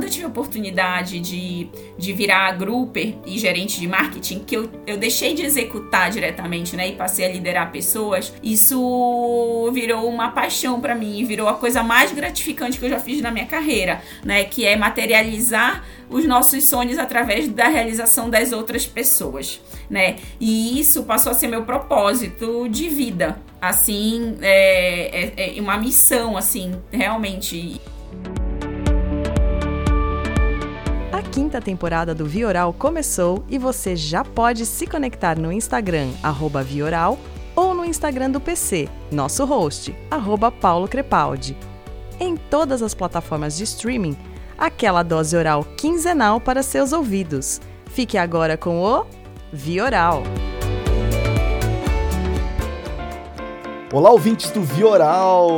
quando eu tive a oportunidade de, de virar grouper e gerente de marketing, que eu, eu deixei de executar diretamente, né, e passei a liderar pessoas, isso virou uma paixão para mim, virou a coisa mais gratificante que eu já fiz na minha carreira, né, que é materializar os nossos sonhos através da realização das outras pessoas, né? E isso passou a ser meu propósito de vida, assim, é, é, é uma missão, assim, realmente. Quinta temporada do Vioral começou e você já pode se conectar no Instagram, Vioral, ou no Instagram do PC, nosso host, Paulo Crepaldi. Em todas as plataformas de streaming, aquela dose oral quinzenal para seus ouvidos. Fique agora com o Vioral. Olá, ouvintes do Vioral!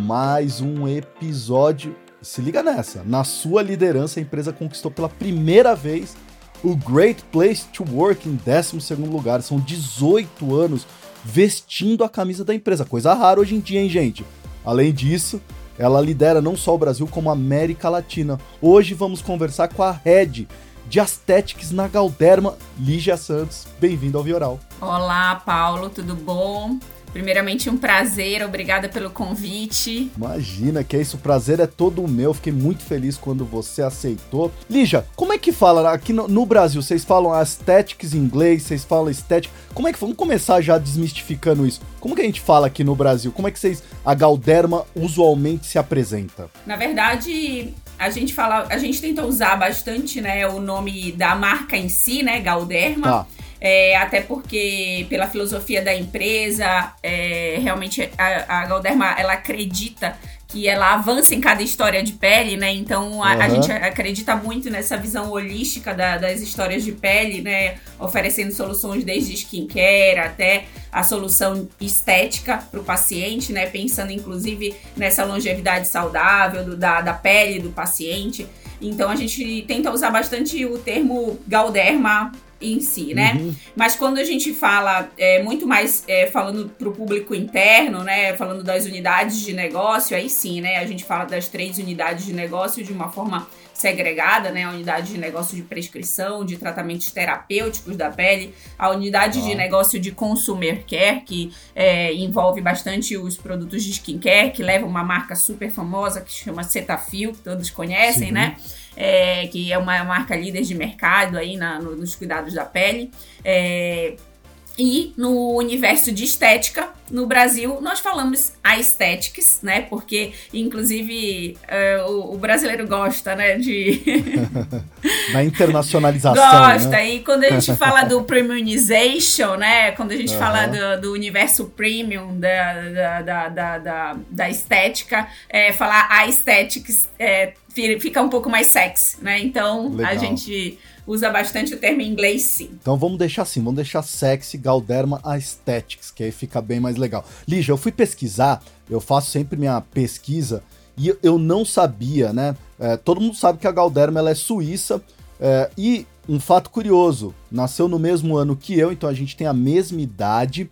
Mais um episódio. Se liga nessa. Na sua liderança, a empresa conquistou pela primeira vez o Great Place to Work em 12 lugar. São 18 anos vestindo a camisa da empresa. Coisa rara hoje em dia, hein, gente? Além disso, ela lidera não só o Brasil, como a América Latina. Hoje vamos conversar com a Head de Aesthetics na Galderma, Lígia Santos. Bem-vindo ao Vioral. Olá, Paulo, tudo bom? Primeiramente, um prazer, obrigada pelo convite. Imagina que é isso, o prazer é todo meu. Fiquei muito feliz quando você aceitou. Lígia, como é que fala aqui no, no Brasil? Vocês falam aesthetics em inglês, vocês falam estética. Como é que vamos começar já desmistificando isso? Como que a gente fala aqui no Brasil? Como é que vocês a Galderma usualmente se apresenta? Na verdade, a gente fala, a gente tenta usar bastante, né, o nome da marca em si, né, Galderma. Tá. É, até porque, pela filosofia da empresa, é, realmente a, a Galderma ela acredita que ela avança em cada história de pele, né? Então a, uhum. a gente acredita muito nessa visão holística da, das histórias de pele, né? Oferecendo soluções desde skincare até a solução estética para o paciente, né? Pensando inclusive nessa longevidade saudável do, da, da pele do paciente. Então a gente tenta usar bastante o termo Galderma em si, né? Uhum. Mas quando a gente fala é, muito mais é, falando para o público interno, né? Falando das unidades de negócio, aí sim, né? A gente fala das três unidades de negócio de uma forma segregada, né? A unidade de negócio de prescrição, de tratamentos terapêuticos da pele, a unidade de negócio de consumer care, que é, envolve bastante os produtos de skincare, que leva uma marca super famosa que chama Cetaphil, que todos conhecem, sim. né? É, que é uma marca líder de mercado aí na, no, nos cuidados da pele. É, e no universo de estética, no Brasil, nós falamos aesthetics, né? Porque, inclusive, uh, o, o, brasileiro gosta, né? De. Na internacionalização. gosta. Né? E quando a gente fala do premiumization, né? Quando a gente uhum. fala do, do, universo premium da, da, da, da, da, da estética, é, falar aesthetics é, fica um pouco mais sexy, né? Então, Legal. a gente usa bastante o termo em inglês, sim. Então vamos deixar assim, vamos deixar sexy Galderma Aesthetics, que aí fica bem mais legal. Lígia, eu fui pesquisar, eu faço sempre minha pesquisa, e eu não sabia, né? É, todo mundo sabe que a Galderma ela é suíça, é, e um fato curioso, nasceu no mesmo ano que eu, então a gente tem a mesma idade,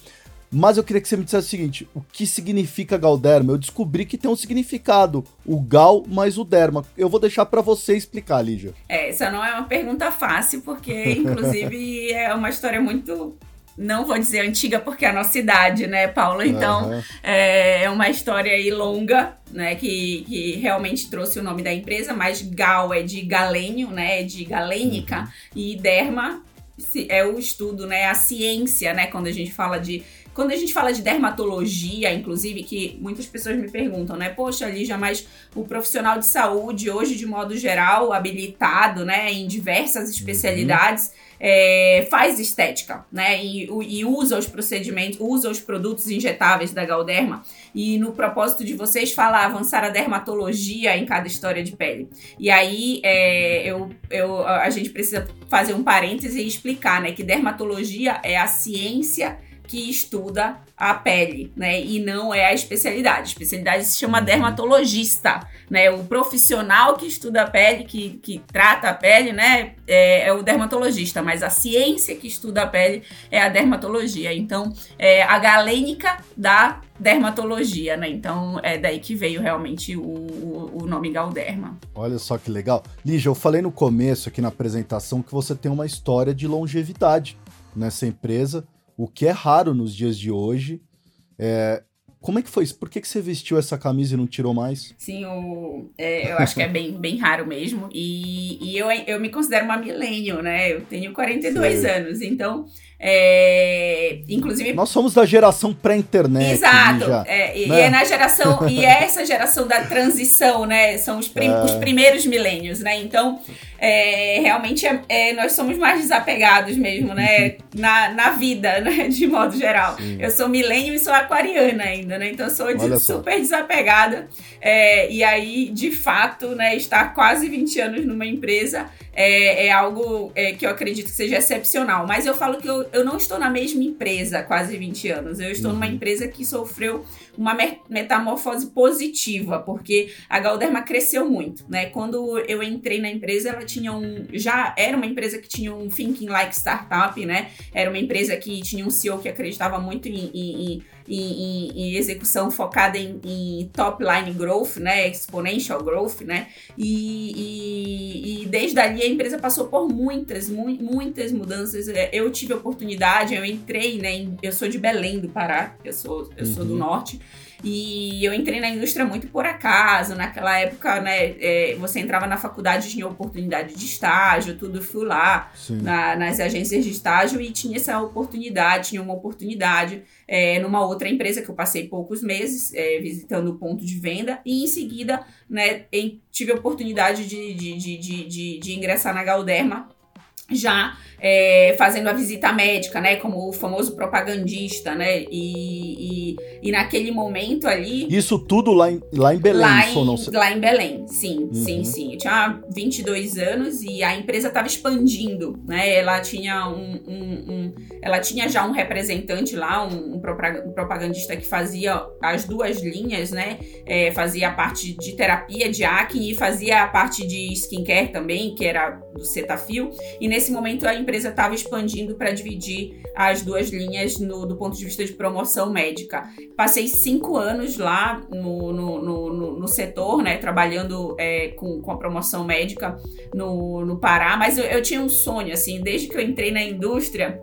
mas eu queria que você me dissesse o seguinte: o que significa Galderma? Eu descobri que tem um significado, o Gal mais o Derma. Eu vou deixar para você explicar, Lígia. É, essa não é uma pergunta fácil, porque, inclusive, é uma história muito não vou dizer antiga porque é a nossa idade, né, Paula? Então, uhum. é uma história aí longa, né, que, que realmente trouxe o nome da empresa, mas Gal é de galênio, né, é de galênica, uhum. e Derma é o estudo, né, a ciência, né, quando a gente fala de quando a gente fala de dermatologia, inclusive, que muitas pessoas me perguntam, né? Poxa, Lígia, mas o profissional de saúde, hoje, de modo geral, habilitado, né, em diversas especialidades, uhum. é, faz estética, né? E, e, usa os procedimentos, usa os produtos injetáveis da Galderma. E no propósito de vocês falar, avançar a dermatologia em cada história de pele. E aí, é, eu, eu, a gente precisa fazer um parêntese e explicar, né? Que dermatologia é a ciência que estuda a pele, né? E não é a especialidade. A especialidade se chama dermatologista, né? O profissional que estuda a pele, que, que trata a pele, né? É, é o dermatologista, mas a ciência que estuda a pele é a dermatologia. Então, é a galênica da dermatologia, né? Então, é daí que veio realmente o, o, o nome Galderma. Olha só que legal. Lígia, eu falei no começo aqui na apresentação que você tem uma história de longevidade nessa empresa o que é raro nos dias de hoje. É, como é que foi isso? Por que, que você vestiu essa camisa e não tirou mais? Sim, o, é, eu acho que é bem, bem raro mesmo. E, e eu, eu me considero uma milênio, né? Eu tenho 42 Sim. anos, então é, inclusive. Nós somos da geração pré-internet. Exato. é, e, né? e, é na geração. e é essa geração da transição, né? São os, prim, é. os primeiros milênios, né? Então, é, realmente é, nós somos mais desapegados mesmo, né? na, na vida, né? De modo geral. Sim. Eu sou milênio e sou aquariana ainda, né? Então sou de, super desapegada. E aí, de fato, né, estar quase 20 anos numa empresa é, é algo é, que eu acredito que seja excepcional. Mas eu falo que eu, eu não estou na mesma empresa há quase 20 anos. Eu estou uhum. numa empresa que sofreu uma metamorfose positiva, porque a Galderma cresceu muito, né? Quando eu entrei na empresa, ela tinha um. Já era uma empresa que tinha um thinking like startup, né? Era uma empresa que tinha um CEO que acreditava muito em, em, em, em execução focada em, top line growth, né? Exponential growth, né? E, e, e, desde ali a empresa passou por muitas, mu muitas mudanças. É, eu tive oportunidade, eu entrei, né? eu sou de Belém do Pará, eu sou, eu uhum. sou do uhum. norte. E eu entrei na indústria muito por acaso. Naquela época, né, é, você entrava na faculdade, tinha oportunidade de estágio, tudo. Fui lá na, nas agências de estágio e tinha essa oportunidade, tinha uma oportunidade é, numa outra empresa que eu passei poucos meses é, visitando o ponto de venda. E em seguida, né, em, tive a oportunidade de, de, de, de, de ingressar na Galderma já é, fazendo a visita médica, né? Como o famoso propagandista, né? E, e, e, naquele momento ali. Isso tudo lá em, lá em Belém, lá em, não... lá em Belém, sim, uhum. sim, sim. Eu tinha 22 anos e a empresa estava expandindo, né? Ela tinha um, um, um, Ela tinha já um representante lá, um, um, propagandista que fazia as duas linhas, né? É, fazia a parte de terapia de acne e fazia a parte de skincare também, que era do Cetaphil. E nesse momento a empresa estava expandindo para dividir as duas linhas no, do ponto de vista de promoção médica. Passei cinco anos lá no, no, no, no setor, né, trabalhando é, com, com a promoção médica no, no Pará, mas eu, eu tinha um sonho, assim, desde que eu entrei na indústria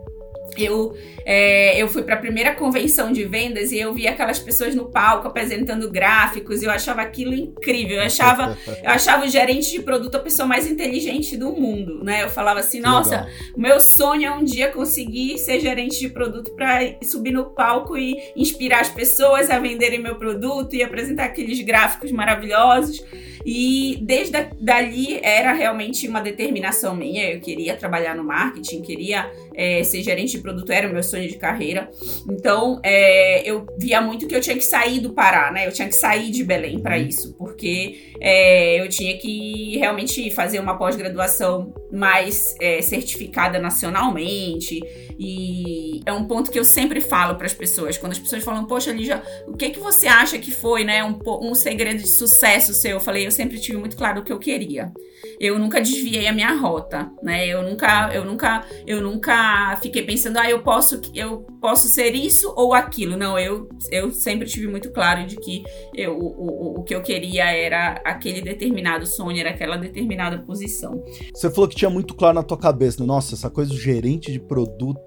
eu, é, eu fui para a primeira convenção de vendas e eu vi aquelas pessoas no palco apresentando gráficos e eu achava aquilo incrível. Eu achava, eu achava o gerente de produto a pessoa mais inteligente do mundo, né? Eu falava assim, nossa, o meu sonho é um dia conseguir ser gerente de produto para subir no palco e inspirar as pessoas a venderem meu produto e apresentar aqueles gráficos maravilhosos. E desde a, dali era realmente uma determinação minha. Eu queria trabalhar no marketing, queria é, ser gerente de produto, era o meu sonho de carreira. Então é, eu via muito que eu tinha que sair do Pará, né? Eu tinha que sair de Belém para uhum. isso, porque é, eu tinha que realmente fazer uma pós-graduação mais é, certificada nacionalmente. E é um ponto que eu sempre falo para as pessoas. Quando as pessoas falam, poxa, Lígia, o que, que você acha que foi, né? Um, um segredo de sucesso seu? Eu falei, eu sempre tive muito claro o que eu queria. Eu nunca desviei a minha rota, né? Eu nunca, eu nunca, eu nunca fiquei pensando, ah, eu posso, eu posso ser isso ou aquilo. Não, eu, eu sempre tive muito claro de que eu, o, o, o que eu queria era aquele determinado sonho, era aquela determinada posição. Você falou que tinha muito claro na tua cabeça, né? nossa, essa coisa do gerente de produto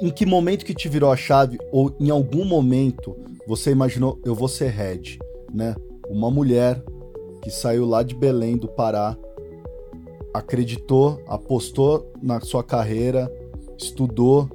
em que momento que te virou a chave ou em algum momento você imaginou eu vou ser head, né? Uma mulher que saiu lá de Belém do Pará, acreditou, apostou na sua carreira, estudou.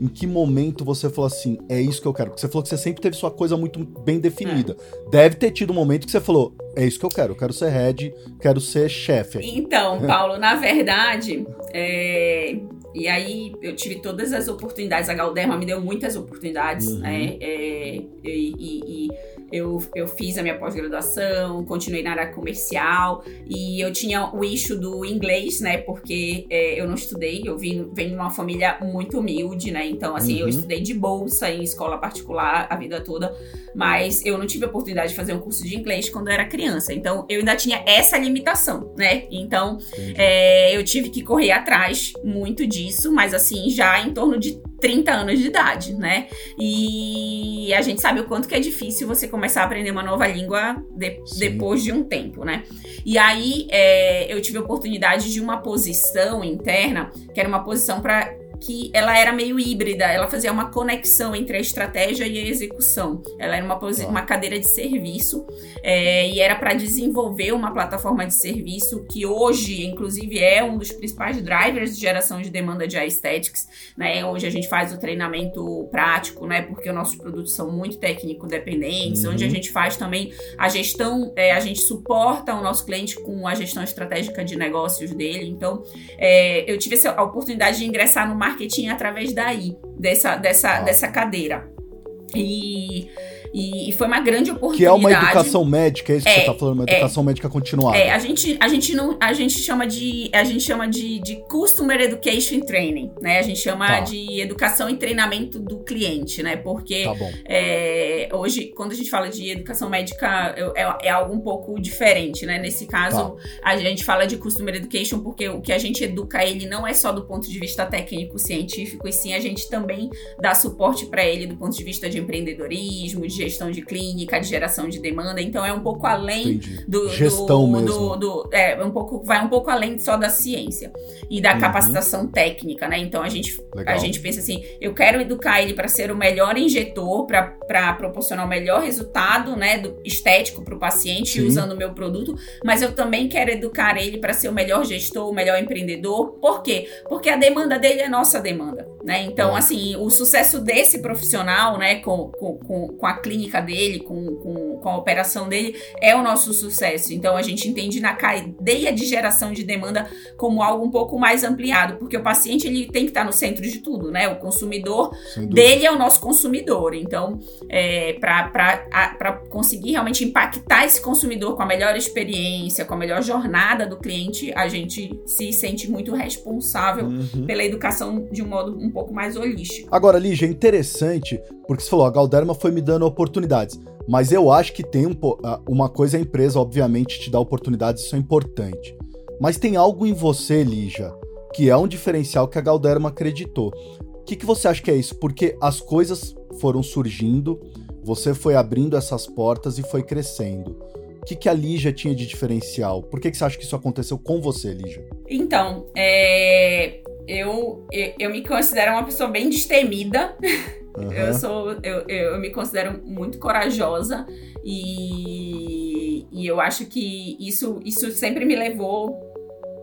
Em que momento você falou assim, é isso que eu quero? Porque você falou que você sempre teve sua coisa muito bem definida. É. Deve ter tido um momento que você falou, é isso que eu quero, eu quero ser head, quero ser chefe. Então, Paulo, na verdade, é... E aí eu tive todas as oportunidades. A Galderma me deu muitas oportunidades, uhum. né? É, e, e, eu, eu fiz a minha pós-graduação, continuei na área comercial e eu tinha o eixo do inglês, né? Porque é, eu não estudei, eu vim, venho de uma família muito humilde, né? Então, assim, uhum. eu estudei de bolsa em escola particular a vida toda, mas eu não tive a oportunidade de fazer um curso de inglês quando eu era criança. Então, eu ainda tinha essa limitação, né? Então, é, eu tive que correr atrás muito disso, mas assim, já em torno de 30 anos de idade, né? E a gente sabe o quanto que é difícil você começar a aprender uma nova língua de, depois de um tempo, né? E aí é, eu tive a oportunidade de uma posição interna, que era uma posição para que ela era meio híbrida, ela fazia uma conexão entre a estratégia e a execução. Ela era uma, uma cadeira de serviço é, e era para desenvolver uma plataforma de serviço que hoje, inclusive, é um dos principais drivers de geração de demanda de aesthetics. Né? Hoje a gente faz o treinamento prático, né? porque os nossos produtos são muito técnico-dependentes, uhum. onde a gente faz também a gestão, é, a gente suporta o nosso cliente com a gestão estratégica de negócios dele. Então, é, eu tive a oportunidade de ingressar no marketing marketing através daí, dessa, dessa, ah. dessa cadeira. E e, foi uma grande oportunidade. Que é uma educação médica, é isso que é, você tá falando, uma é. educação é, médica continuada. É, a gente, a gente não. A gente chama de. A gente chama de, de Customer Education Training, né? A gente chama tá. de educação e treinamento do cliente, né? Porque tá é, hoje, quando a gente fala de educação médica, é, é, algo um pouco diferente, né? Nesse caso, tá. a gente fala de Customer Education porque o que a gente educa ele não é só do ponto de vista técnico, científico, e sim a gente também dá suporte para ele do ponto de vista de empreendedorismo, de gestão de clínica, de geração de demanda, então é um pouco além Entendi. do gestão do, mesmo. Do, do, é um pouco vai um pouco além só da ciência e da uhum. capacitação técnica, né? Então a gente Legal. a gente pensa assim, eu quero educar ele para ser o melhor injetor, para proporcionar o melhor resultado, né, do estético para o paciente Sim. usando o meu produto, mas eu também quero educar ele para ser o melhor gestor, o melhor empreendedor. Por quê? Porque a demanda dele é nossa demanda, né? Então, é. assim, o sucesso desse profissional, né, com, com, com a clínica clínica dele, com, com, com a operação dele, é o nosso sucesso. Então a gente entende na cadeia de geração de demanda como algo um pouco mais ampliado, porque o paciente ele tem que estar no centro de tudo, né? O consumidor dele é o nosso consumidor. Então, é, para conseguir realmente impactar esse consumidor com a melhor experiência, com a melhor jornada do cliente, a gente se sente muito responsável uhum. pela educação de um modo um pouco mais holístico. Agora, Lígia, é interessante, porque você falou, a Galderma foi me dando oportunidades. Mas eu acho que tem um, uma coisa a empresa, obviamente, te dá oportunidades, isso é importante. Mas tem algo em você, Lígia, que é um diferencial que a Galderma acreditou. O que, que você acha que é isso? Porque as coisas foram surgindo, você foi abrindo essas portas e foi crescendo. O que, que a Lígia tinha de diferencial? Por que, que você acha que isso aconteceu com você, Lígia? Então, é... eu, eu, eu me considero uma pessoa bem destemida. Uhum. Eu sou. Eu, eu me considero muito corajosa e, e eu acho que isso, isso sempre me levou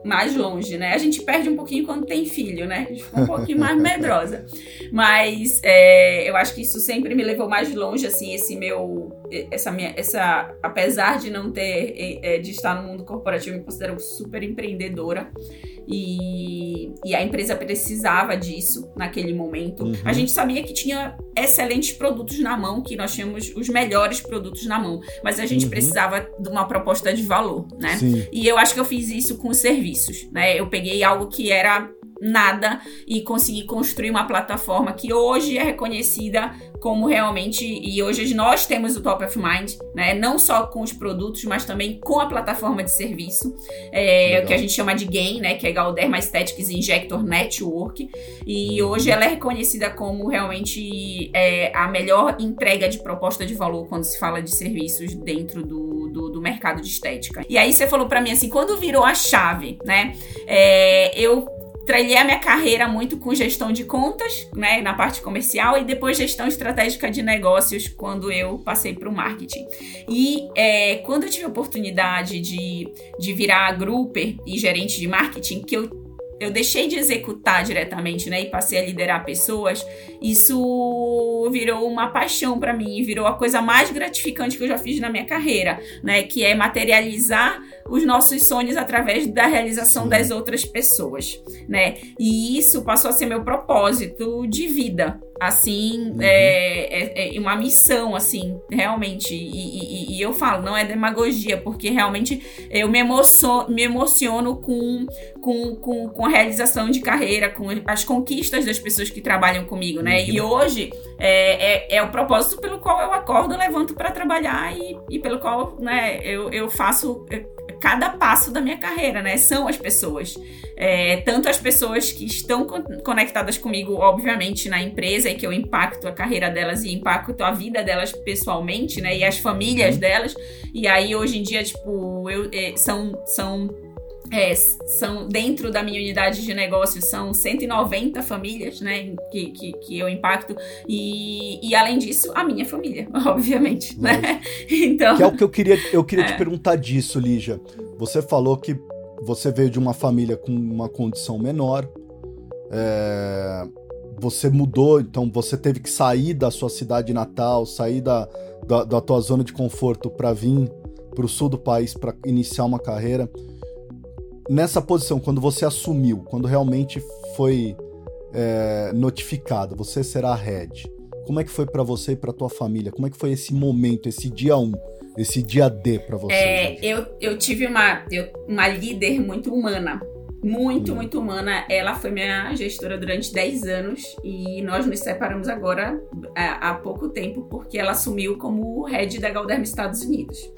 mais longe, né? A gente perde um pouquinho quando tem filho, né? A gente fica um pouquinho mais medrosa. Mas é, eu acho que isso sempre me levou mais longe, assim, esse meu. Essa minha. Essa, apesar de não ter. É, de estar no mundo corporativo, eu me considero super empreendedora. E, e a empresa precisava disso naquele momento. Uhum. A gente sabia que tinha excelentes produtos na mão, que nós tínhamos os melhores produtos na mão, mas a gente uhum. precisava de uma proposta de valor, né? Sim. E eu acho que eu fiz isso com os serviços, né? Eu peguei algo que era nada e consegui construir uma plataforma que hoje é reconhecida como realmente e hoje nós temos o top of mind, né? Não só com os produtos, mas também com a plataforma de serviço, é, que a gente chama de GAIN, né? Que é Galderma Aesthetics Injector Network. E hoje ela é reconhecida como realmente é, a melhor entrega de proposta de valor quando se fala de serviços dentro do, do, do mercado de estética. E aí você falou para mim assim, quando virou a chave, né? É, eu trilhei a minha carreira muito com gestão de contas, né, na parte comercial, e depois gestão estratégica de negócios, quando eu passei para o marketing. E é, quando eu tive a oportunidade de, de virar grouper e gerente de marketing, que eu eu deixei de executar diretamente, né, e passei a liderar pessoas, isso virou uma paixão para mim, virou a coisa mais gratificante que eu já fiz na minha carreira, né, que é materializar os nossos sonhos através da realização das outras pessoas, né? E isso passou a ser meu propósito de vida, assim, uhum. é, é, é, uma missão, assim, realmente. E, e, e, eu falo, não é demagogia, porque realmente eu me, emociono, me emociono com, com, com, com a realização de carreira, com as conquistas das pessoas que trabalham comigo, né? Uhum. E hoje é, é, é, o propósito pelo qual eu acordo, levanto para trabalhar e, e pelo qual né, eu, eu faço cada passo da minha carreira, né? São as pessoas. É, tanto as pessoas que estão conectadas comigo, obviamente, na empresa, e que eu impacto a carreira delas e impacto a vida delas pessoalmente, né? E as famílias uhum. delas. E aí, hoje em dia, tipo, eu, é, são, são é, são dentro da minha unidade de negócio são 190 famílias, né, que, que, que eu impacto e, e além disso a minha família, obviamente, né? Então que é o que eu queria eu queria é. te perguntar disso, Lígia. Você falou que você veio de uma família com uma condição menor, é, você mudou, então você teve que sair da sua cidade natal, sair da, da, da tua zona de conforto para vir para o sul do país para iniciar uma carreira nessa posição, quando você assumiu, quando realmente foi é, notificado, você será head, como é que foi para você e para tua família? Como é que foi esse momento, esse dia 1, esse dia D para você? É, eu, eu tive uma, eu, uma líder muito humana. Muito, hum. muito humana. Ela foi minha gestora durante 10 anos e nós nos separamos agora há, há pouco tempo porque ela assumiu como head da Galderma Estados Unidos.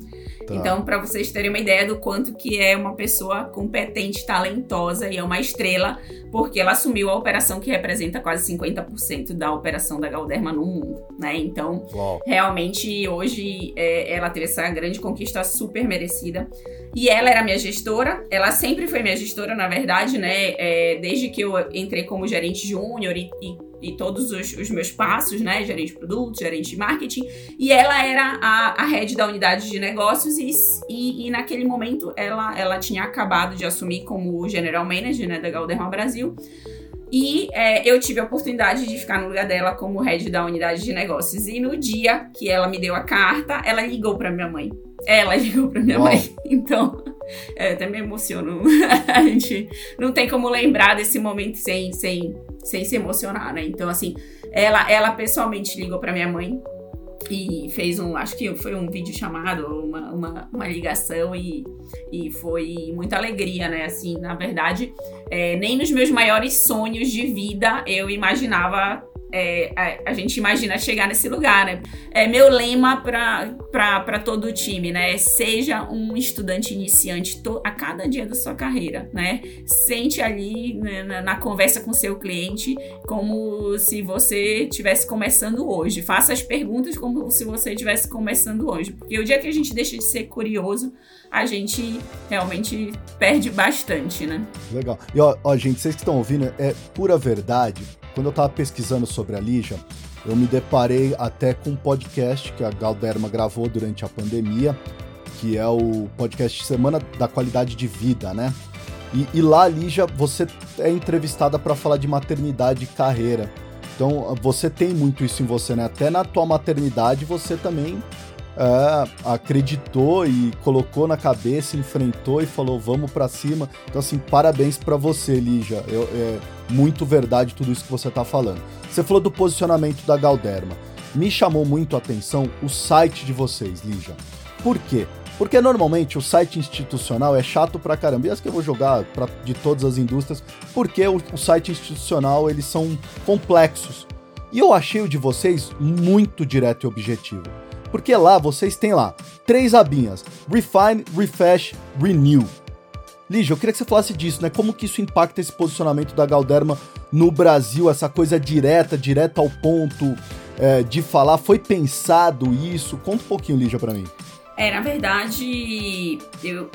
Tá. Então, para vocês terem uma ideia do quanto que é uma pessoa competente, talentosa e é uma estrela, porque ela assumiu a operação que representa quase 50% da operação da Galderma no mundo, né? Então, Uau. realmente hoje é, ela teve essa grande conquista super merecida. E ela era minha gestora, ela sempre foi minha gestora, na verdade, né? É, desde que eu entrei como gerente júnior e, e e todos os, os, meus passos, né? Gerente de produtos, gerente de marketing. E ela era a, a head da unidade de negócios e, e, e, naquele momento ela, ela tinha acabado de assumir como general manager né, da Galderma Brasil. E é, eu tive a oportunidade de ficar no lugar dela como head da unidade de negócios. E no dia que ela me deu a carta, ela ligou para minha mãe. Ela ligou para minha Uau. mãe. Então, é, até me emociono. a gente não tem como lembrar desse momento sem, sem, sem se emocionar, né? Então, assim, ela, ela pessoalmente ligou para minha mãe e fez um, acho que foi um vídeo chamado, uma, uma, uma, ligação e, e foi muita alegria, né? Assim, na verdade, é, nem nos meus maiores sonhos de vida eu imaginava é, a, a, gente imagina chegar nesse lugar, né? É meu lema para todo o time, né? Seja um estudante iniciante a cada dia da sua carreira, né? Sente ali né, na, na, conversa com seu cliente como se você estivesse começando hoje. Faça as perguntas como se você estivesse começando hoje. Porque o dia que a gente deixa de ser curioso, a gente realmente perde bastante, né? Legal. E ó, ó gente, vocês que estão ouvindo, é pura verdade quando eu estava pesquisando sobre a Lígia, eu me deparei até com um podcast que a Galderma gravou durante a pandemia, que é o podcast Semana da Qualidade de Vida, né? E, e lá, Lígia, você é entrevistada para falar de maternidade e carreira. Então, você tem muito isso em você, né? Até na tua maternidade, você também é, acreditou e colocou na cabeça, enfrentou e falou vamos para cima. Então assim, parabéns para você, Lígia. Eu, é muito verdade tudo isso que você tá falando. Você falou do posicionamento da Galderma. Me chamou muito a atenção o site de vocês, Lígia. Por quê? Porque normalmente o site institucional é chato pra caramba. E as que eu vou jogar pra, de todas as indústrias, porque o, o site institucional eles são complexos. E eu achei o de vocês muito direto e objetivo. Porque lá vocês têm lá três abinhas: Refine, Refresh, Renew. Lígia, eu queria que você falasse disso, né? Como que isso impacta esse posicionamento da Galderma no Brasil, essa coisa direta, direta ao ponto é, de falar. Foi pensado isso? Conta um pouquinho, Lígia, para mim. É, na verdade, eu,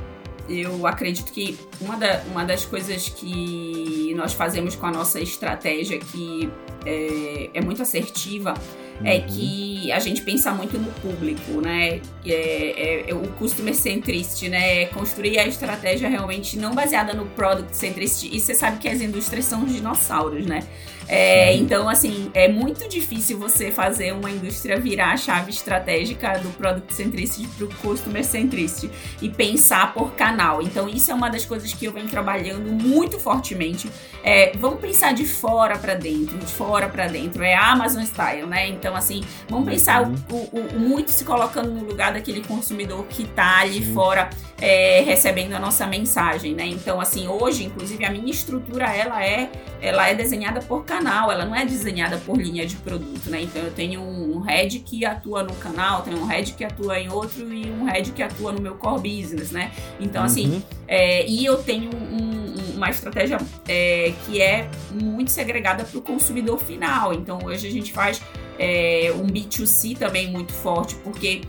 eu acredito que uma, da, uma das coisas que nós fazemos com a nossa estratégia, que é, é muito assertiva, uhum. é que a gente pensa muito no público, né? É, é, é, o customer centricity, né? Construir a estratégia realmente não baseada no product centricity. E você sabe que as indústrias são dinossauros, né? É, então, assim, é muito difícil você fazer uma indústria virar a chave estratégica do product centricity para o customer centricity e pensar por canal. Então, isso é uma das coisas que eu venho trabalhando muito fortemente. É, vamos pensar de fora para dentro, de fora para dentro. É Amazon Style, né? Então, assim, vamos pensar o, o, o, muito se colocando no lugar daquele consumidor que está ali Sim. fora é, recebendo a nossa mensagem, né? Então, assim, hoje, inclusive, a minha estrutura ela é, ela é desenhada por canal, ela não é desenhada por linha de produto, né? Então, eu tenho um head que atua no canal, tenho um head que atua em outro e um head que atua no meu core business, né? Então, assim, uhum. é, e eu tenho um, uma estratégia é, que é muito segregada para o consumidor final. Então, hoje a gente faz é, um B2C também muito forte, porque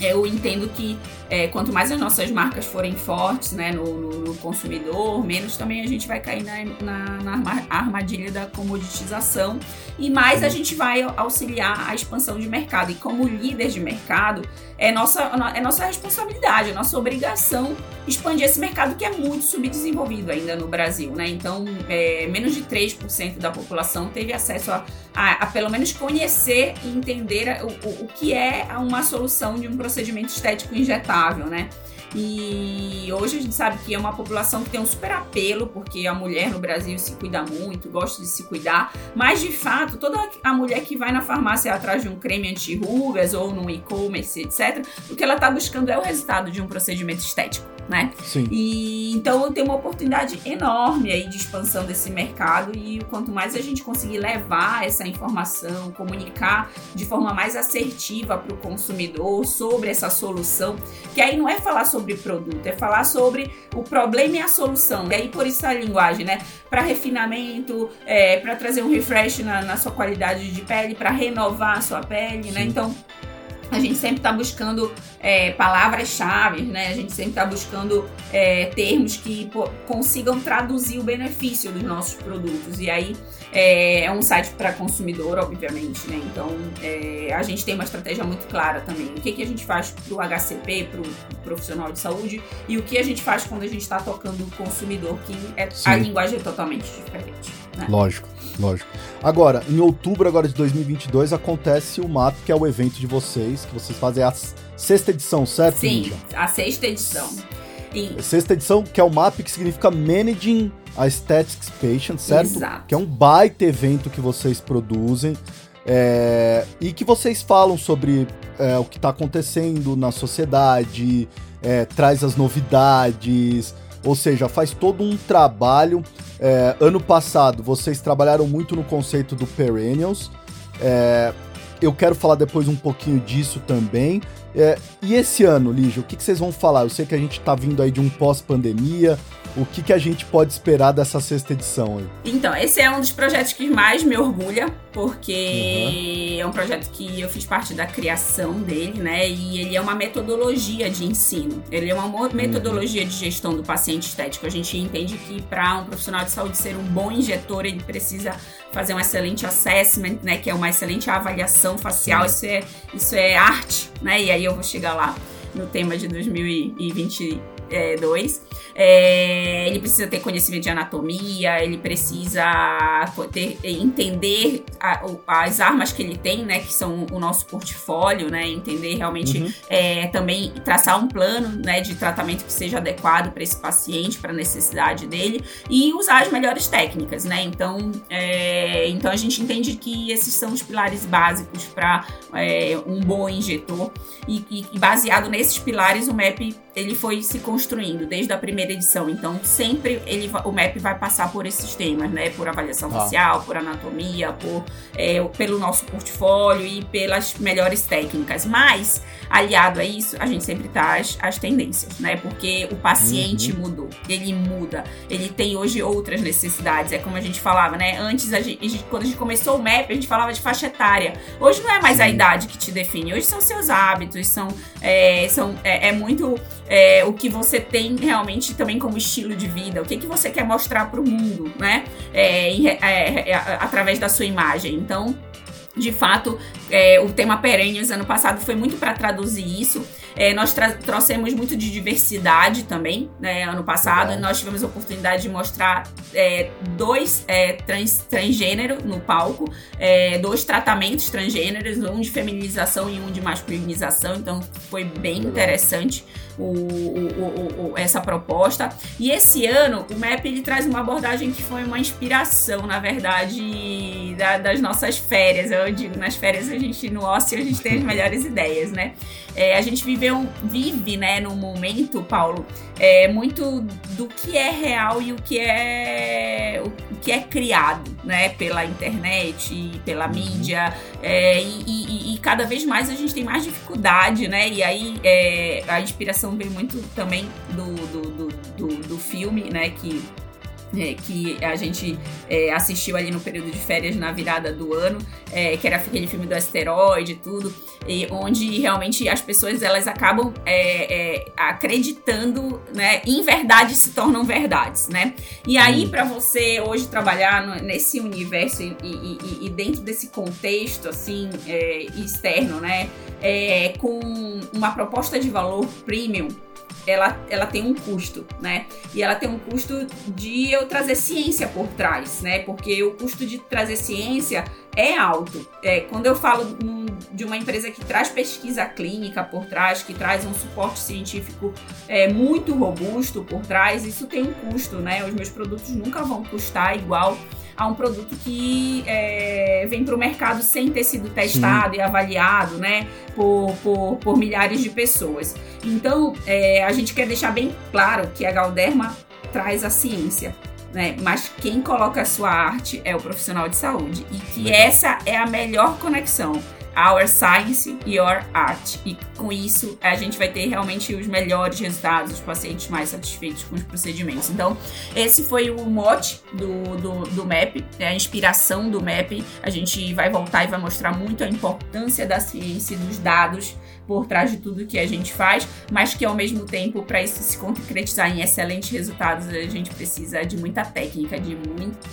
eu entendo que é, quanto mais as nossas marcas forem fortes né, no, no, no consumidor, menos também a gente vai cair na, na, na, armadilha da comoditização e mais a gente vai auxiliar a expansão de mercado. E como líder de mercado, é nossa, é nossa responsabilidade, é nossa obrigação expandir esse mercado que é muito subdesenvolvido ainda no Brasil. Né? Então, é, menos de 3% da população teve acesso a, a, a, pelo menos conhecer e entender o, o, o que é uma solução de um procedimento estético injetável, né? E hoje a gente sabe que é uma população que tem um super apelo, porque a mulher no Brasil se cuida muito, gosta de se cuidar, mas de fato, toda a mulher que vai na farmácia atrás de um creme anti-rugas ou num e-commerce, etc., o que ela está buscando é o resultado de um procedimento estético né? Sim. E então tem uma oportunidade enorme aí de expansão desse mercado e quanto mais a gente conseguir levar essa informação, comunicar de forma mais assertiva para o consumidor sobre essa solução, que aí não é falar sobre produto, é falar sobre o problema e a solução. E aí por isso a linguagem, né? Para refinamento, é, para trazer um refresh na, na sua qualidade de pele, para renovar a sua pele, né? Sim. né? Então a gente sempre está buscando é, palavras-chave, né? A gente sempre está buscando é, termos que pô, consigam traduzir o benefício dos nossos produtos. E aí é, é um site para consumidor, obviamente, né? Então é, a gente tem uma estratégia muito clara também. O que, que a gente faz para o HCP, para o profissional de saúde, e o que a gente faz quando a gente está tocando o consumidor, que é, a linguagem é totalmente diferente. Né? Lógico. Lógico. Agora, em outubro agora de 2022 acontece o MAP, que é o evento de vocês, que vocês fazem a sexta edição, certo? Sim, a sexta edição. Sexta edição, que é o MAP, que significa Managing a Aesthetics Patient, certo? Exato. Que é um baita evento que vocês produzem. É, e que vocês falam sobre é, o que está acontecendo na sociedade, é, traz as novidades, ou seja, faz todo um trabalho. Ano passado, vocês trabalharam muito no conceito do Perennials. Eu quero falar depois um pouquinho disso também. É, e esse ano, Lígia, o que, que, vocês vão falar? Eu sei que a gente está vindo aí de um pós-pandemia, o que, que a gente pode esperar dessa sexta edição aí? Então, esse é um dos projetos que mais me orgulha, porque uhum. é um projeto que eu fiz parte da criação dele, né? E ele é uma metodologia de ensino. Ele é uma uhum. metodologia uhum. de gestão do paciente estético. A gente entende que para um profissional de saúde ser um bom injetor, ele precisa fazer um excelente assessment, né? Que é uma excelente avaliação facial. Isso é, isso é arte, né? E aí eu vou chegar lá no tema de 2022. É, ele precisa ter conhecimento de anatomia, ele precisa ter, entender a, as armas que ele tem, né, que são o nosso portfólio, né, entender realmente uhum. é, também traçar um plano, né, de tratamento que seja adequado para esse paciente, para a necessidade dele e usar as melhores técnicas, né. Então, é, então a gente entende que esses são os pilares básicos para é, um bom injetor e, e baseado nesses pilares o MAP ele foi se construindo desde a primeira edição. Então, sempre ele, o MAP vai passar por esses temas, né? Por avaliação ah. facial, por anatomia, por, é, pelo nosso portfólio e pelas melhores técnicas. Mas, aliado a isso, a gente sempre traz as tendências, né? Porque o paciente uhum. mudou, ele muda, ele tem hoje outras necessidades. É como a gente falava, né? Antes, a gente, quando a gente começou o MAP, a gente falava de faixa etária. Hoje não é mais a idade que te define, hoje são seus hábitos, são, é, são é, é muito é, o que você tem realmente também como estilo de vida, o que, que você quer mostrar para o mundo, né? É, é, é, através da sua imagem. Então, de fato, é, o tema Perennials ano passado foi muito para traduzir isso. É, nós trouxemos muito de diversidade também, né? Ano passado, nós tivemos a oportunidade de mostrar é, dois é, trans, transgênero no palco, é, dois tratamentos transgêneros, um de feminização e um de masculinização, então foi bem Legal. interessante o, o, o, essa proposta. E esse ano, o MAP ele traz uma abordagem que foi uma inspiração, na verdade, da, das nossas férias. Eu digo, nas férias a gente, no ócio, a gente tem as melhores ideias, né? É, a gente viveu, vive, né, num momento, Paulo, é, muito do que é real e o que é o que é criado, né, pela internet pela uhum. mídia, é, e, e, e, cada vez mais a gente tem mais dificuldade, né, e aí é, a inspiração vem muito também do, do, do, do, do filme, né, que é, que a gente é, assistiu ali no período de férias na virada do ano, é, que era aquele filme do asteroide e tudo, e onde realmente as pessoas elas acabam é, é, acreditando, né, em verdade se tornam verdades, né? E aí para você hoje trabalhar no, nesse universo e, e, e, dentro desse contexto assim é, externo, né, com uma proposta de valor premium ela, ela tem um custo, né? E ela tem um custo de eu trazer ciência por trás, né? Porque o custo de trazer ciência é alto. É, quando eu falo de uma empresa que traz pesquisa clínica por trás, que traz um suporte científico é, muito robusto por trás, isso tem um custo, né? Os meus produtos nunca vão custar igual a um produto que é, vem para o mercado sem ter sido testado Sim. e avaliado, né, por, por, por, milhares de pessoas. Então, é, a gente quer deixar bem claro que a Galderma traz a ciência. Né? Mas quem coloca a sua arte é o profissional de saúde. E que Legal. essa é a melhor conexão Our Science, Your Art. E com isso, a gente vai ter realmente os melhores resultados, os pacientes mais satisfeitos com os procedimentos. Então, esse foi o mote do, do, do MAP, é a inspiração do MAP. A gente vai voltar e vai mostrar muito a importância da ciência e dos dados por trás de tudo que a gente faz, mas que ao mesmo tempo, para isso se concretizar em excelentes resultados, a gente precisa de muita técnica, de,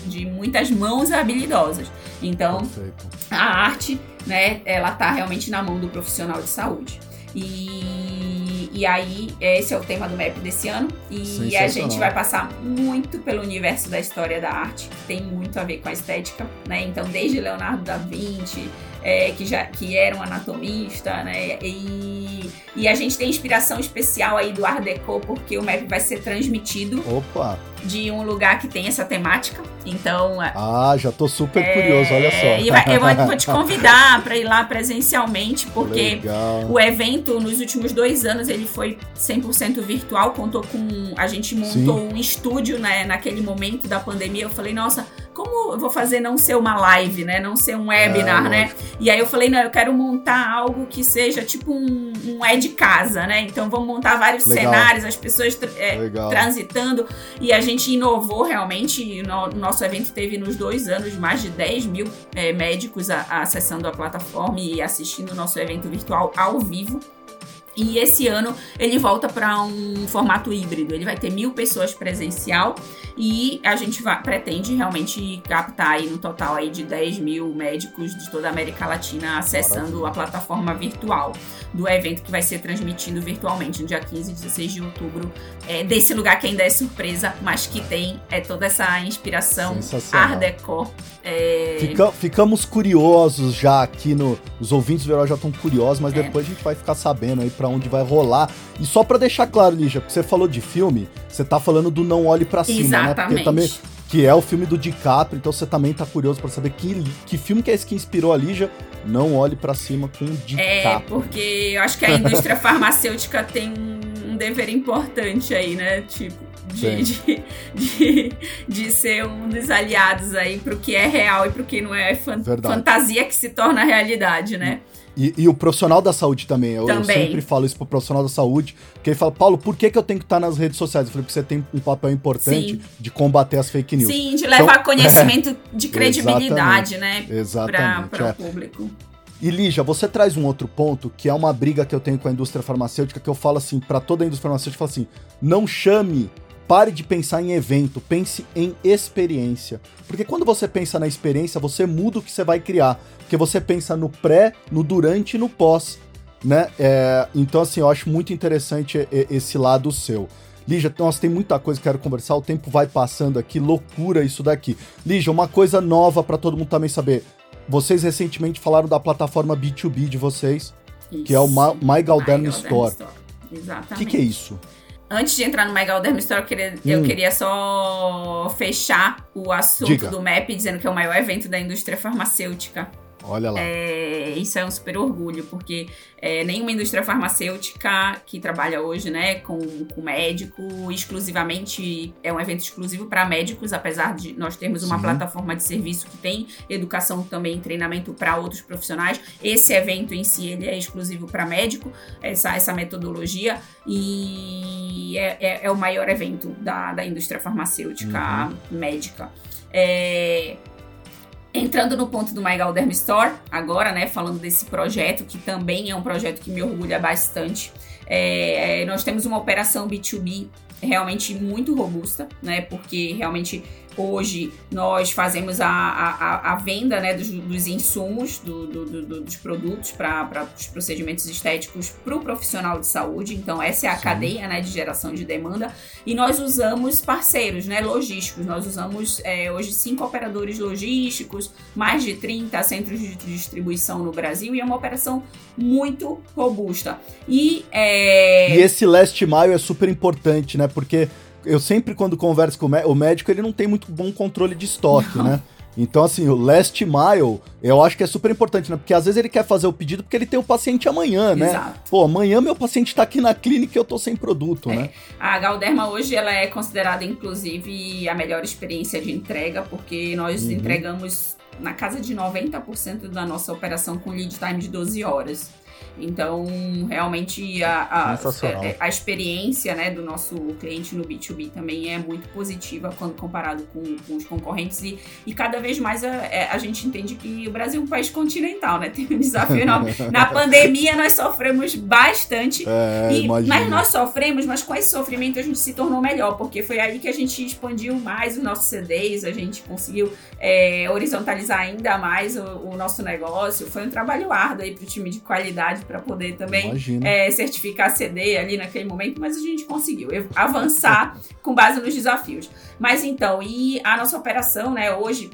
de muitas mãos habilidosas. Então, Perfeito. a arte, né, ela tá realmente na mão do profissional de saúde. E, e aí, esse é o tema do MEP desse ano. E a gente vai passar muito pelo universo da história da arte, que tem muito a ver com a estética, né? Então, desde Leonardo da Vinci, é, que, já, que era um anatomista, né? E, e a gente tem inspiração especial aí do Art Deco, porque o MAP vai ser transmitido Opa. de um lugar que tem essa temática. Então. É, ah, já tô super é, curioso, olha só. Eu vou, vou te convidar para ir lá presencialmente, porque Legal. o evento, nos últimos dois anos, ele foi 100% virtual. Contou com. A gente montou Sim. um estúdio né, naquele momento da pandemia. Eu falei, nossa como eu vou fazer não ser uma live, né? Não ser um webinar, é, né? E aí eu falei, não, eu quero montar algo que seja tipo um, um é de casa, né? Então vamos montar vários Legal. cenários, as pessoas é, transitando. E a gente inovou realmente. No, nosso evento teve nos dois anos mais de 10 mil é, médicos a, a acessando a plataforma e assistindo o nosso evento virtual ao vivo. E esse ano ele volta para um formato híbrido. Ele vai ter mil pessoas presencial e a gente vai, pretende realmente captar aí no total aí de 10 mil médicos de toda a América Latina acessando a plataforma virtual do evento que vai ser transmitido virtualmente no dia 15 e 16 de outubro, é, desse lugar que ainda é surpresa, mas que tem é, toda essa inspiração Art Deco. É... Fica, ficamos curiosos já aqui no. Os ouvintes do já estão curiosos, mas é. depois a gente vai ficar sabendo aí para onde vai rolar. E só para deixar claro, Lígia, porque você falou de filme, você tá falando do Não Olhe para Cima, Exatamente. né? Porque também que é o filme do DiCaprio, então você também tá curioso para saber que, que filme que é esse que inspirou a Lígia. Não olhe para cima com o DiCaprio. É, porque eu acho que a indústria farmacêutica tem um dever importante aí, né? Tipo, de, de, de, de, ser um dos aliados aí pro que é real e pro que não é fan fantasia que se torna realidade, né? E, e, o profissional da saúde também. Eu, também. eu, sempre falo isso pro profissional da saúde, que ele fala, Paulo, por que, que eu tenho que estar nas redes sociais? Eu falei, porque você tem um papel importante Sim. de combater as fake news. Sim, de levar então, conhecimento é, de credibilidade, exatamente, né? Exatamente. Para o é. público. E Lígia, você traz um outro ponto, que é uma briga que eu tenho com a indústria farmacêutica, que eu falo assim, para toda a indústria farmacêutica, eu falo assim, não chame Pare de pensar em evento, pense em experiência. Porque quando você pensa na experiência, você muda o que você vai criar. Porque você pensa no pré, no durante e no pós. né? É, então, assim, eu acho muito interessante esse lado seu. Lígia, nossa, tem muita coisa que quero conversar, o tempo vai passando aqui, loucura isso daqui. Lígia, uma coisa nova para todo mundo também saber. Vocês recentemente falaram da plataforma B2B de vocês, isso. que é o My, My Galderno Store. Store. Exatamente. O que, que, é isso? Antes de entrar no My Galderno Store, eu queria, hum. eu queria só fechar o assunto Diga. do MEP, dizendo que é o maior evento da indústria farmacêutica Olha lá. É, isso é um super orgulho, porque é, nenhuma indústria farmacêutica que trabalha hoje né, com, com médico, exclusivamente, é um evento exclusivo para médicos, apesar de nós termos uma Sim. plataforma de serviço que tem educação também, treinamento para outros profissionais. Esse evento em si ele é exclusivo para médico, essa, essa metodologia, e é, é, é, o maior evento da, da indústria farmacêutica uhum. médica. É, Entrando no ponto do My Galderma Store, agora, né, falando desse projeto, que também é um projeto que me orgulha bastante. É, nós temos uma operação B2B realmente muito robusta, né, porque realmente Hoje nós fazemos a, a, a venda né, dos, dos insumos, do, do, do, dos produtos para os procedimentos estéticos para o profissional de saúde. Então, essa é a Sim. cadeia né, de geração de demanda. E nós usamos parceiros né, logísticos. Nós usamos é, hoje cinco operadores logísticos, mais de 30 centros de distribuição no Brasil e é uma operação muito robusta. E, é... e esse last mile é super importante, né? Porque eu sempre, quando converso com o médico, ele não tem muito bom controle de estoque, não. né? Então, assim, o last mile, eu acho que é super importante, né? Porque às vezes ele quer fazer o pedido porque ele tem o paciente amanhã, né? Exato. Pô, amanhã meu paciente tá aqui na clínica e eu tô sem produto, é. né? A Galderma hoje, ela é considerada, inclusive, a melhor experiência de entrega, porque nós uhum. entregamos na casa de 90% da nossa operação com lead time de 12 horas. Então, realmente, a, a, a, a, experiência né, do nosso cliente no B2B também é muito positiva quando comparado com, com os concorrentes. E, e cada vez mais a, é, a, gente entende que o Brasil é um país continental, né? Tem um desafio enorme. Na pandemia, nós sofremos bastante. É, e, mas nós sofremos, mas com esse sofrimento a gente se tornou melhor, porque foi aí que a gente expandiu mais os nossos CDs, a gente conseguiu é, horizontalizar ainda mais o, o nosso negócio. Foi um trabalho árduo aí para o time de qualidade para poder também é, certificar CD ali naquele momento, mas a gente conseguiu avançar com base nos desafios. Mas então, e a nossa operação, né, hoje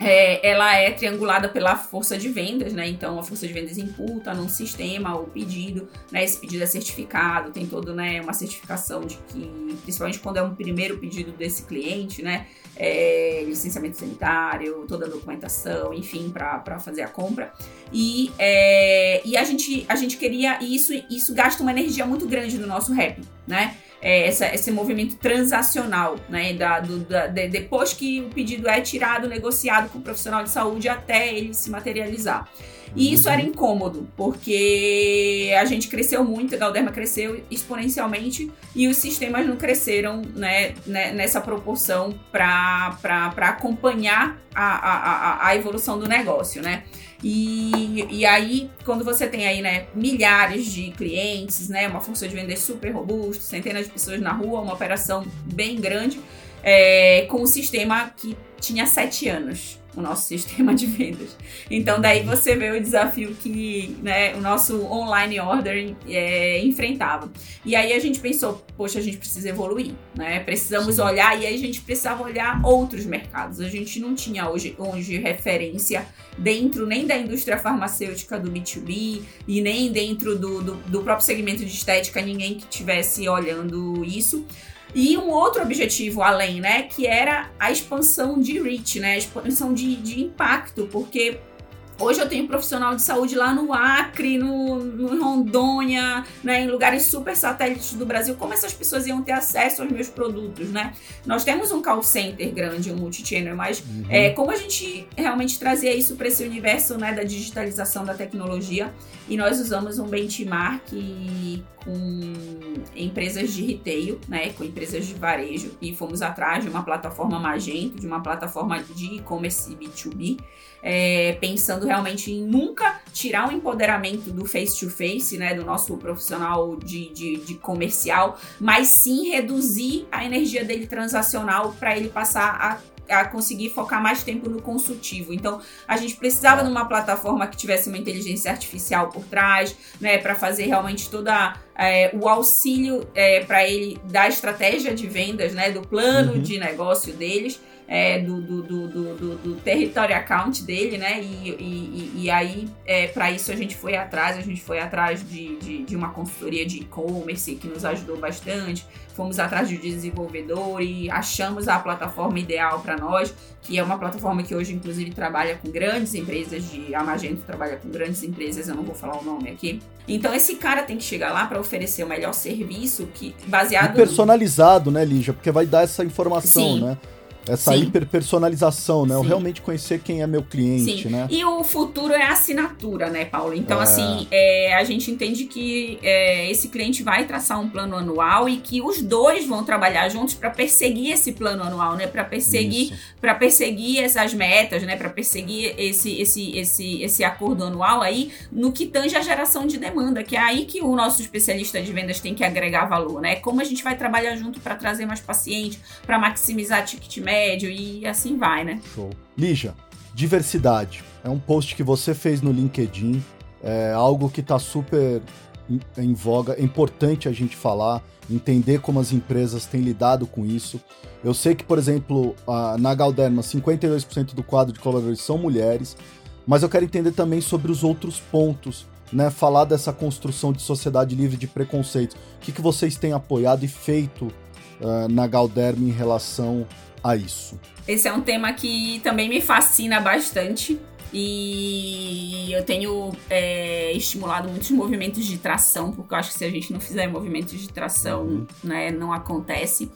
é, ela é triangulada pela força de vendas, né? Então a força de vendas imputa num sistema o pedido, né? Esse pedido é certificado, tem todo, né, uma certificação de que, principalmente quando é um primeiro pedido desse cliente, né? É, licenciamento sanitário, toda a documentação, enfim, para fazer a compra. E, é, e a, gente, a gente queria. E isso, isso gasta uma energia muito grande no nosso rap, né? É, essa, esse movimento transacional, né? Da, do, da, de, depois que o pedido é tirado, negociado com o profissional de saúde até ele se materializar. E isso era incômodo, porque a gente cresceu muito, a Galderma cresceu exponencialmente e os sistemas não cresceram né, né nessa proporção para acompanhar a, a, a, evolução do negócio, né? E, e aí, quando você tem aí, né, milhares de clientes, né, uma força de vender super robusta, centenas de pessoas na rua, uma operação bem grande, é, com um sistema que tinha sete anos o nosso sistema de vendas. Então daí você vê o desafio que né, o nosso online ordering é, enfrentava. E aí a gente pensou, poxa, a gente precisa evoluir, né? Precisamos Sim. olhar e aí a gente precisava olhar outros mercados. A gente não tinha hoje, hoje referência dentro nem da indústria farmacêutica do B2B e nem dentro do, do, do próprio segmento de estética, ninguém que estivesse olhando isso. E um outro objetivo além, né, que era a expansão de reach, né, a expansão de, de impacto, porque Hoje eu tenho profissional de saúde lá no Acre, no, no Rondônia, né, em lugares super satélites do Brasil. Como essas pessoas iam ter acesso aos meus produtos, né? Nós temos um call center grande, um multi-channel, mas uhum. é, como a gente realmente trazia isso para esse universo né, da digitalização da tecnologia? E nós usamos um benchmark com empresas de retail, né, com empresas de varejo, e fomos atrás de uma plataforma Magento, de uma plataforma de e-commerce B2B, é, pensando realmente em nunca tirar o empoderamento do face-to-face, né, do nosso profissional de, de, de comercial, mas sim reduzir a energia dele transacional para ele passar a a conseguir focar mais tempo no consultivo. Então, a gente precisava de uma plataforma que tivesse uma inteligência artificial por trás, né, para fazer realmente toda é, o auxílio é, para ele da estratégia de vendas, né, do plano uhum. de negócio deles é, do, do, do, do, territory account dele, né? E, e, e aí, é, para isso, a gente foi atrás, a gente foi atrás de, de, de uma consultoria de e-commerce que nos ajudou bastante. Fomos atrás de desenvolvedor e achamos a plataforma ideal para nós, que é uma plataforma que hoje, inclusive, trabalha com grandes empresas de. A Magento trabalha com grandes empresas, eu não vou falar o nome aqui. Então, esse cara tem que chegar lá para oferecer o melhor serviço que baseado. E personalizado, né, Lígia? Porque vai dar essa informação, Sim. né? Essa Sim. hiperpersonalização, né? Sim. Eu realmente conhecer quem é meu cliente, Sim. né? E o futuro é assinatura, né, Paulo? Então, é. assim, é, a gente entende que é, esse cliente vai traçar um plano anual e que os dois vão trabalhar juntos para perseguir esse plano anual, né? Para perseguir, para perseguir essas metas, né? Para perseguir esse, esse, esse, esse acordo anual aí no que tange a geração de demanda, que é aí que o nosso especialista de vendas tem que agregar valor, né? Como a gente vai trabalhar junto para trazer mais pacientes, para maximizar ticket médio e assim vai, né? Show. Lígia, diversidade. É um post que você fez no LinkedIn, é algo que está super em voga, é importante a gente falar, entender como as empresas têm lidado com isso. Eu sei que, por exemplo, na Galderma, 52% do quadro de colaboradores são mulheres, mas eu quero entender também sobre os outros pontos, né? Falar dessa construção de sociedade livre de preconceitos. O que, que vocês têm apoiado e feito uh, na Galderma em relação a isso? Esse é um tema que também me fascina bastante. E eu tenho é, estimulado muitos movimentos de tração, porque eu acho que se a gente não fizer movimentos de tração, uhum. né, não acontece.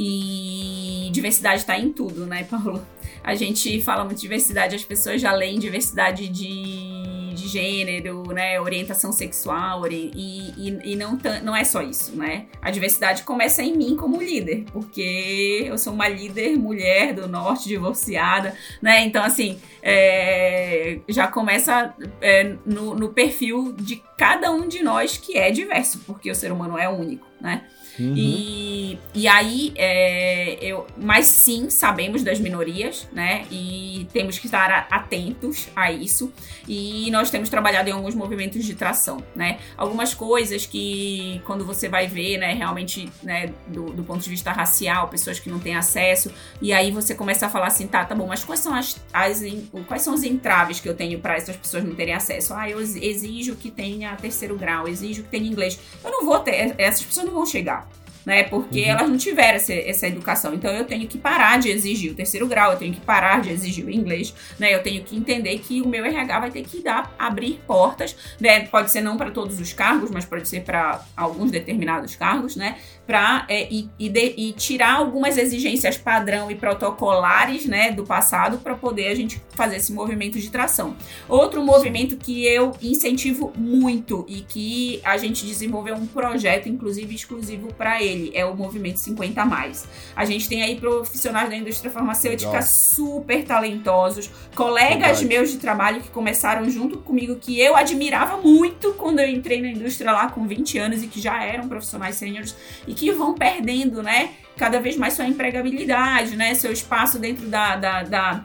E diversidade está em tudo, né, Paulo? A gente fala muito de diversidade, as pessoas já leem diversidade de, de gênero, né, orientação sexual, e, e, e não, não é só isso, né? A diversidade começa em mim como líder, porque eu sou uma líder mulher do norte, divorciada, né? Então, assim, é, já começa é, no, no perfil de cada um de nós que é diverso, porque o ser humano é único, né? Uhum. E, e aí, é, eu, mas sim, sabemos das minorias, né? E temos que estar atentos a isso. E nós temos trabalhado em alguns movimentos de tração, né? Algumas coisas que, quando você vai ver, né, realmente, né, do, do ponto de vista racial, pessoas que não têm acesso, e aí você começa a falar assim, tá, tá bom, mas quais são as, as quais são os entraves que eu tenho para essas pessoas não terem acesso? Ah, eu exijo que tenha terceiro grau, exijo que tenha inglês. Eu não vou ter, essas pessoas não vão chegar né? Porque uhum. elas não tiveram essa, essa, educação. Então eu tenho que parar de exigir o terceiro grau, eu tenho que parar de exigir o inglês, né? Eu tenho que entender que o meu RH vai ter que dar, abrir portas, né? Pode ser não para todos os cargos, mas pode ser para alguns determinados cargos, né? Para é, e, e, e, tirar algumas exigências padrão e protocolares, né? Do passado para poder a gente fazer esse movimento de tração. Outro movimento que eu incentivo muito e que a gente desenvolveu um projeto, inclusive exclusivo para ele é o movimento 50 mais. A gente tem aí profissionais da indústria farmacêutica Legal. super talentosos, colegas Verdade. meus de trabalho que começaram junto comigo que eu admirava muito quando eu entrei na indústria lá com 20 anos e que já eram profissionais sêniores e que vão perdendo, né, cada vez mais sua empregabilidade, né, seu espaço dentro da, da, da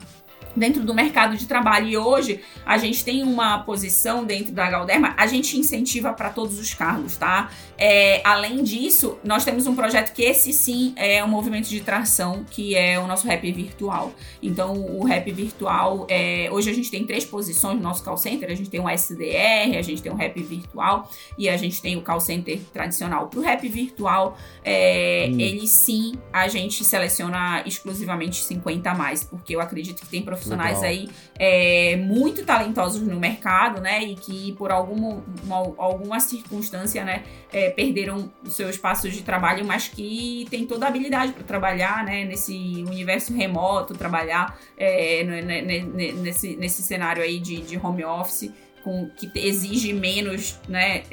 dentro do mercado de trabalho. E hoje a gente tem uma posição dentro da Galderma, a gente incentiva para todos os cargos, tá? É, além disso, nós temos um projeto que esse sim é um movimento de tração, que é o nosso rap virtual. Então, o rap virtual, é, hoje a gente tem três posições no nosso call center, a gente tem um SDR, a gente tem um rap virtual e a gente tem o call center tradicional. Para o rap virtual, é, hum. ele sim, a gente seleciona exclusivamente 50 a mais, porque eu acredito que tem profissionais profissionais Legal. aí é, muito talentosos no mercado, né? E que por alguma, uma, alguma circunstância, né, é, perderam o seu espaço de trabalho, mas que tem toda a habilidade para trabalhar, né, nesse universo remoto, trabalhar é, nesse, nesse cenário aí de, de home office, com, que exige menos, né?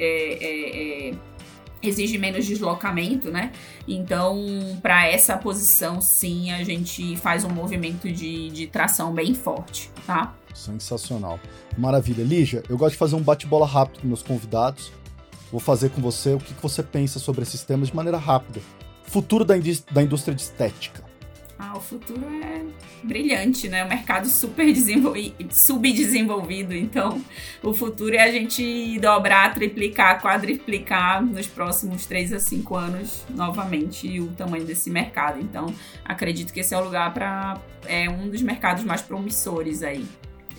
Exige menos deslocamento, né? Então, para essa posição, sim, a gente faz um movimento de, de tração bem forte, tá? Sensacional. Maravilha. Lígia, eu gosto de fazer um bate-bola rápido com meus convidados. Vou fazer com você o que, que você pensa sobre esses temas de maneira rápida. Futuro da, da indústria de estética. Ah, o futuro é brilhante, né? O mercado super subdesenvolvido. Então, o futuro é a gente dobrar, triplicar, quadriplicar nos próximos 3 a 5 anos novamente o tamanho desse mercado. Então, acredito que esse é o lugar para. É um dos mercados mais promissores aí.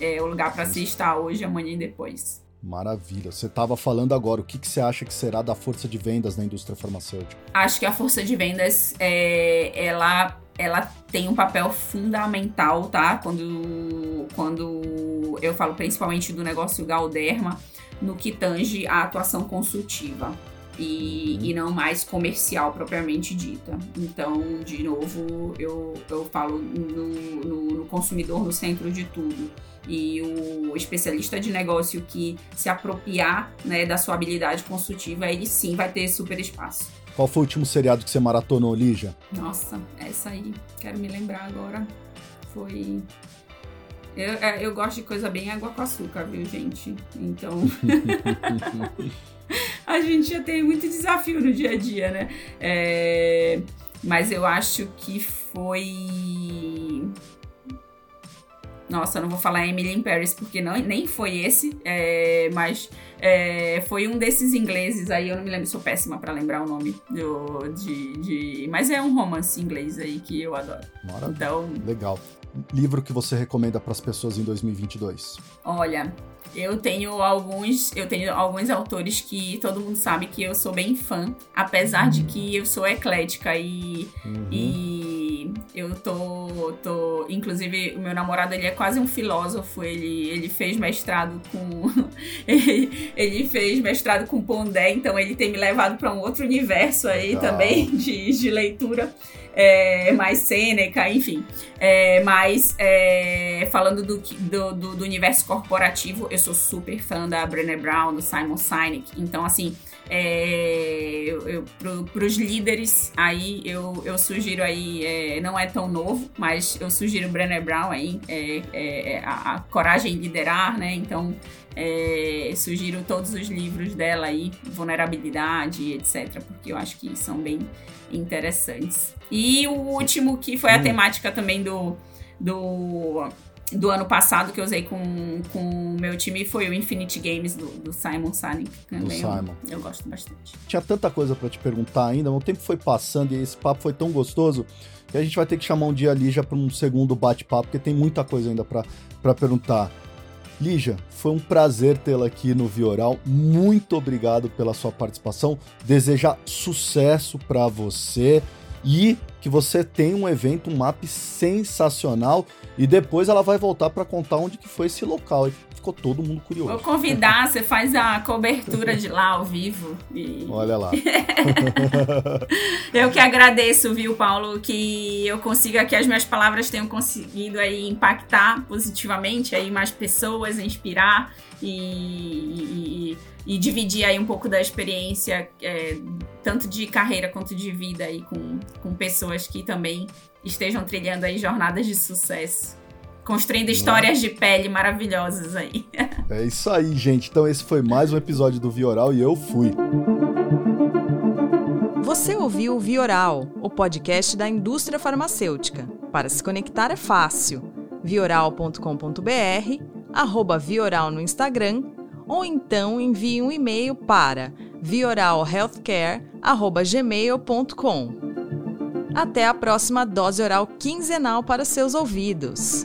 É o lugar para se estar hoje, amanhã e depois. Maravilha. Você estava falando agora, o que, que você acha que será da força de vendas na indústria farmacêutica? Acho que a força de vendas, é, ela, ela tem um papel fundamental, tá? Quando, quando eu falo principalmente do negócio Galderma, no que tange a atuação consultiva. E, e não mais comercial propriamente dita. Então, de novo, eu, eu falo no, no, no consumidor no centro de tudo e o especialista de negócio que se apropriar né, da sua habilidade consultiva, ele sim vai ter super espaço. Qual foi o último seriado que você maratonou, Lígia? Nossa, essa aí, quero me lembrar agora. Foi. Eu, é, eu gosto de coisa bem água com açúcar, viu, gente? Então. a gente já tem muito desafio no dia a dia, né? É... Mas eu acho que foi nossa, eu não vou falar Emily in Paris porque não, nem foi esse, é, mas é, foi um desses ingleses aí, eu não me lembro, sou péssima para lembrar o nome do, de, de, Mas é um romance inglês aí que eu adoro. Maravilha. Então, Legal. Livro que você recomenda para as pessoas em 2022? Olha, eu tenho alguns, eu tenho alguns autores que todo mundo sabe que eu sou bem fã, apesar uhum. de que eu sou eclética e, uhum. e eu tô, tô, inclusive o meu namorado ele é quase um filósofo, ele, ele fez mestrado com ele, ele fez mestrado com Pondé, então ele tem me levado para um outro universo aí Legal. também de, de leitura é, mais Sêneca, enfim. É, mas é, falando do, do, do, universo corporativo, eu sou super fã da Brené Brown, do Simon Sinek. Então, assim, é, pro, pros líderes, aí eu, eu sugiro aí, é, não é tão novo, mas eu sugiro Brené Brown aí, é, é, é a, a, Coragem em Liderar, né? Então, é, sugiro todos os livros dela aí, Vulnerabilidade, etc., porque eu acho que são bem interessantes. E o último, que foi a hum. temática também do, do, do ano passado, que eu usei com o meu time, foi o Infinity Games do, do Simon Sinek. Do Simon. Eu, eu, gosto bastante. Tinha tanta coisa para te perguntar ainda, mas o tempo foi passando e esse papo foi tão gostoso que a gente vai ter que chamar um dia ali já para um segundo bate-papo, porque tem muita coisa ainda para perguntar. Lígia, foi um prazer tê-la aqui no Vioral. Muito obrigado pela sua participação. Desejar sucesso para você e que você tenha um evento, um map sensacional e depois ela vai voltar para contar onde que foi esse local. Ficou todo mundo curioso. Vou convidar, você faz a cobertura de lá ao vivo. E... Olha lá. eu que agradeço, viu, Paulo, que eu consiga que as minhas palavras tenham conseguido aí impactar positivamente aí mais pessoas, inspirar e, e e dividir aí um pouco da experiência, é, tanto de carreira quanto de vida aí com, com pessoas que também estejam trilhando aí jornadas de sucesso. Construindo histórias de pele maravilhosas aí. É isso aí, gente. Então esse foi mais um episódio do Vioral e eu fui. Você ouviu o Vioral, o podcast da indústria farmacêutica. Para se conectar é fácil. vioral.com.br, arroba Vioral no Instagram ou então envie um e-mail para vioralhealthcare@gmail.com. Até a próxima dose oral quinzenal para seus ouvidos.